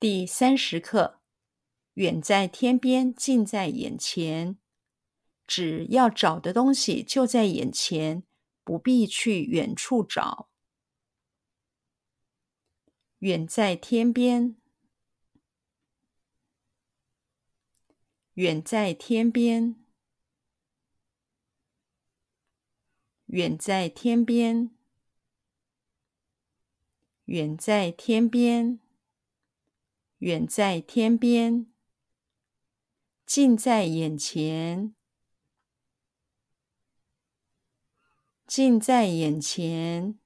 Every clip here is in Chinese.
第三十课，远在天边，近在眼前。只要找的东西就在眼前，不必去远处找。远在天边，远在天边，远在天边，远在天边。远在天边，近在眼前，近在眼前，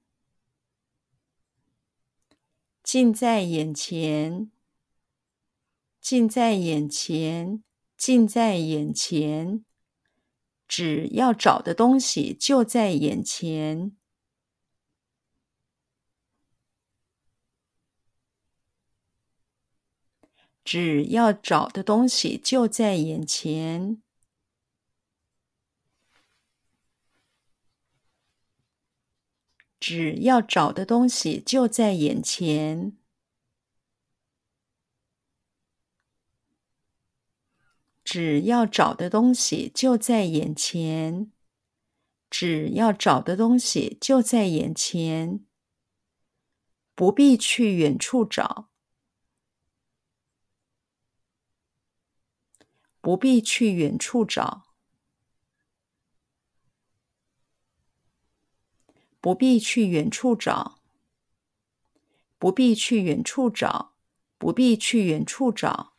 近在眼前，近在眼前，近在眼前。只要找的东西就在眼前。只要找的东西就在眼前，只要找的东西就在眼前，只要找的东西就在眼前，只要找的东西就在眼前，不必去远处找。不必去远处找，不必去远处找，不必去远处找，不必去远处找。